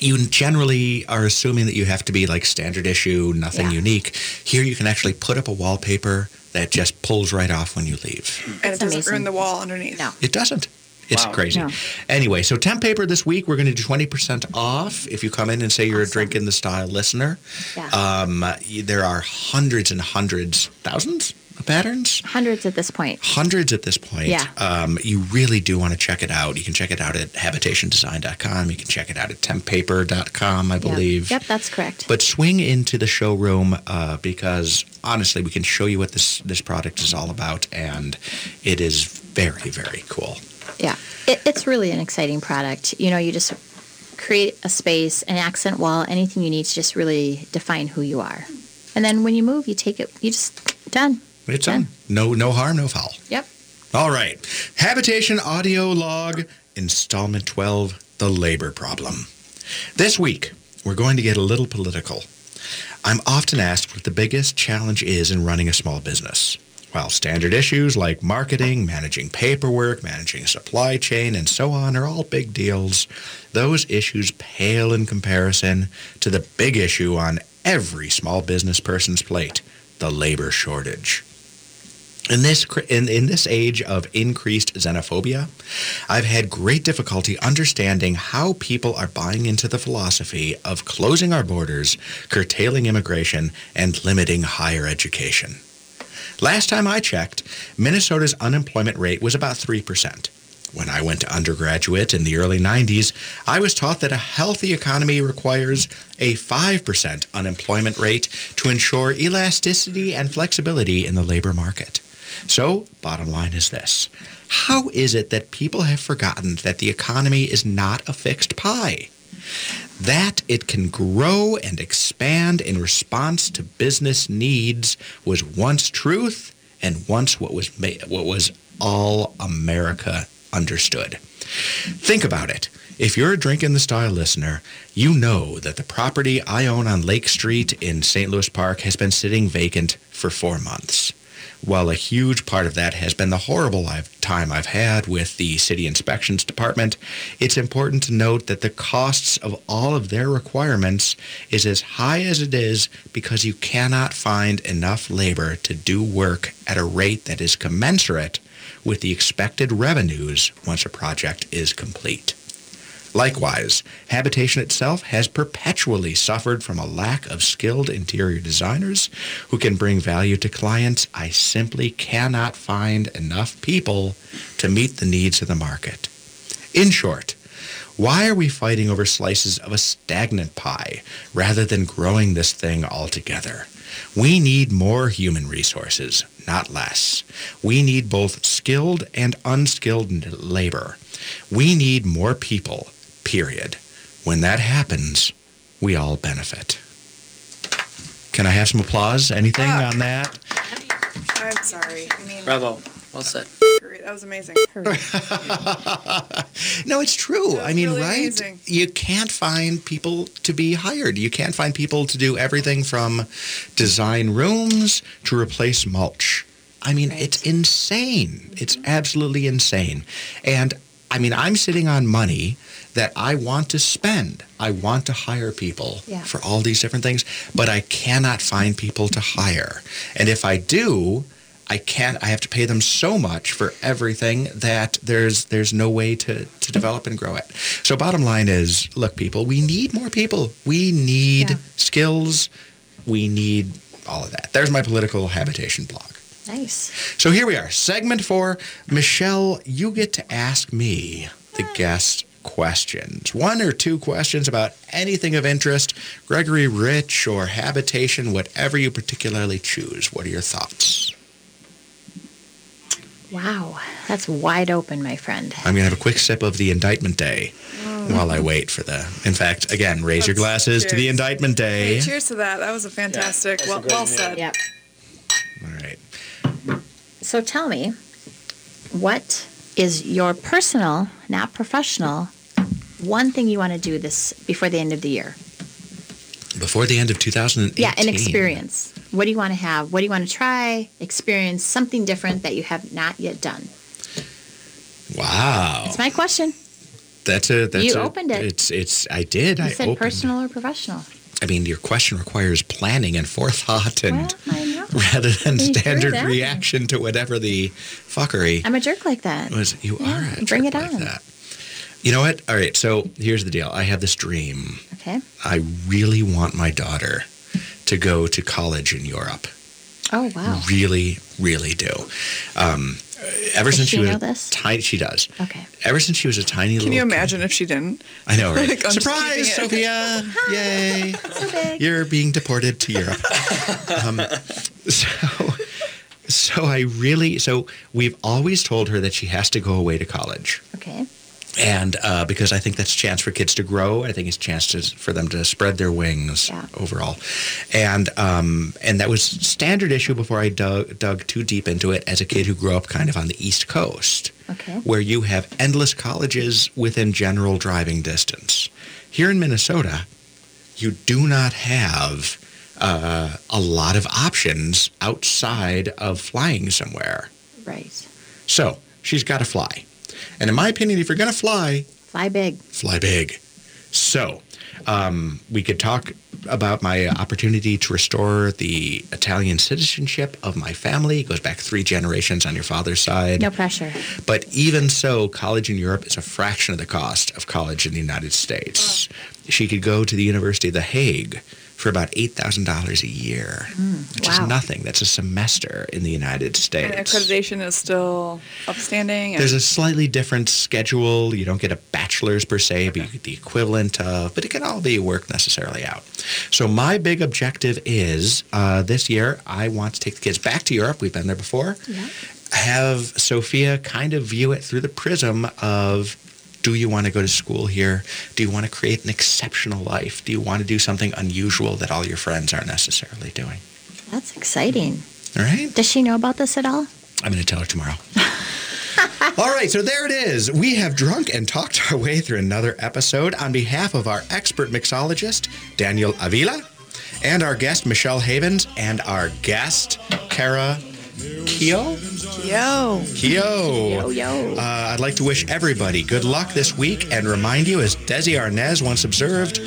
You generally are assuming that you have to be like standard issue, nothing Yeah. unique. Here, you can actually put up a wallpaper that just pulls right off when you leave. And it doesn't amazing. ruin the wall underneath. No. It doesn't. It's Wow. crazy. No. Anyway, so temp paper this week, we're going to do 20% off if you come in and say you're a drink in the style listener. Yeah. Um, there are hundreds and hundreds, thousands of patterns, Hundreds at this point. hundreds at this point. Yeah. Um, you really do want to check it out. You can check it out at habitationdesign.com. You can check it out at tempaper.com, I Yep. believe. Yep, that's correct. But swing into the showroom uh, because honestly, we can show you what this this product is all about, and it is very very cool. Yeah, it, it's really an exciting product. You know, you just create a space, an accent wall, anything you need to just really define who you are. And then when you move, you take it, you just, done. It's on. No no harm, no foul. Yep. All right. Habitation Audio Log, Installment 12 The Labor Problem. This week, we're going to get a little political. I'm often asked what the biggest challenge is in running a small business. While standard issues like marketing, managing paperwork, managing supply chain, and so on are all big deals, those issues pale in comparison to the big issue on every small business person's plate the labor shortage. In this in, in this age of increased xenophobia, I've had great difficulty understanding how people are buying into the philosophy of closing our borders, curtailing immigration, and limiting higher education. Last time I checked, Minnesota's unemployment rate was about 3%. When I went to undergraduate in the early 90s, I was taught that a healthy economy requires a 5% unemployment rate to ensure elasticity and flexibility in the labor market. So, bottom line is this How is it that people have forgotten that the economy is not a fixed pie? That it can grow and expand in response to business needs was once truth and once what was what was all America understood. Think about it. If you're a Drink in the Style listener, you know that the property I own on Lake Street in St. Louis Park has been sitting vacant for four months. While a huge part of that has been the horrible time I've had with the city inspections department, it's important to note that the costs of all of their requirements is as high as it is because you cannot find enough labor to do work at a rate that is commensurate with the expected revenues once a project is complete. Likewise, habitation itself has perpetually suffered from a lack of skilled interior designers who can bring value to clients. I simply cannot find enough people to meet the needs of the market. In short, why are we fighting over slices of a stagnant pie rather than growing this thing altogether? We need more human resources, not less. We need both skilled and unskilled labor. We need more people, period. When that happens, we all benefit. Can I have some applause? Anything on that? I'm sorry. I mean, Bravo. Well said. great. that was amazing. No, it's true. That's I mean, really right? amazing. You can't find people to be hired. You can't find people to do everything from design rooms to replace mulch. I mean, it's insane. It's mm-hmm. absolutely insane. And I mean, I'm sitting on money that I want to spend. I want to hire people Yeah. for all these different things, but I cannot find people to hire. And if I do, I can't I have to pay them so much for everything that there's there's no way to to develop and grow it. So bottom line is, look people, we need more people. We need Yeah. skills. We need all of that. There's my political habitation blog. Nice. So here we are. Segment 4. Michelle, you get to ask me the guest questions. One or two questions about anything of interest, Gregory Rich or habitation, whatever you particularly choose. What are your thoughts? Wow, that's wide open, my friend. I'm going to have a quick sip of the indictment day mm. while I wait for the. In fact, again, raise your Let's glasses to the indictment day. Hey, cheers to that. That was a fantastic. that's a well, good well said. Yep. All right. So tell me, what is your personal, not professional, one thing you want to do this before the end of the year? Before the end of 2018. Yeah, an experience. What do you want to have? What do you want to try? Experience something different that you have not yet done. Wow. That's my question. That's a that's You a- opened it. It's it's I did. You I said personal or professional. I mean, your question requires planning and forethought and know. rather than You standard reaction to whatever the fuckery I'm a jerk like that. was. You Yeah, are a bring it like on. that. You know what? All right. So here's the deal. I have this dream. Okay. I really want my daughter to go to college in Europe. Oh wow. Really, really do. Um, ever Does since she she was know a this? tiny, she does. Okay. Ever since she was a tiny Can little. Can you imagine if she didn't? I know, right? Like, I'm Surprise, keeping it. Sophia! Yay! So. You're being deported to Europe. um, so, so I really, so we've always told her that she has to go away to college. Okay. And uh, because I think that's a chance for kids to grow, I think it's a chance to, for them to spread their wings overall. And um, and that was standard issue before I dug, dug too deep into it as a kid who grew up kind of on the East Coast Okay. where you have endless colleges within general driving distance. Here in Minnesota, you do not have uh, a lot of options outside of flying somewhere. Right. So she's got to fly. And in my opinion, if you're going to fly, Fly big. fly big. So, um, we could talk about my opportunity to restore the Italian citizenship of my family. It goes back three generations on your father's side. No pressure. But even so, college in Europe is a fraction of the cost of college in the United States. She could go to the University of The Hague for about $8,000 a year, which wow. is nothing. That's a semester in the United States. And accreditation is still upstanding. And There's a slightly different schedule. You don't get a bachelor's per se, but you get the equivalent of, but it can all be worked necessarily out. So my big objective is uh, this year, I want to take the kids back to Europe. We've been there before. Have Sophia kind of view it through the prism of do you want to go to school here? Do you want to create an exceptional life? Do you want to do something unusual that all your friends aren't necessarily doing? That's exciting. All right. Does she know about this at all? I'm going to tell her tomorrow. All right, so there it is. We have drunk and talked our way through another episode on behalf of our expert mixologist, Daniel Avila, and our guest, Michelle Havens, and our guest, Kara Keo. Yo. Keo. Yo, yo. Uh, I'd like to wish everybody good luck this week and remind you, as Desi Arnaz once observed,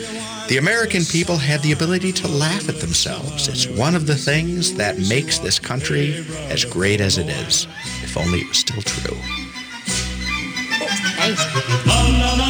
the American people had the ability to laugh at themselves. It's one of the things that makes this country as great as it is. If only it was still true. Nice.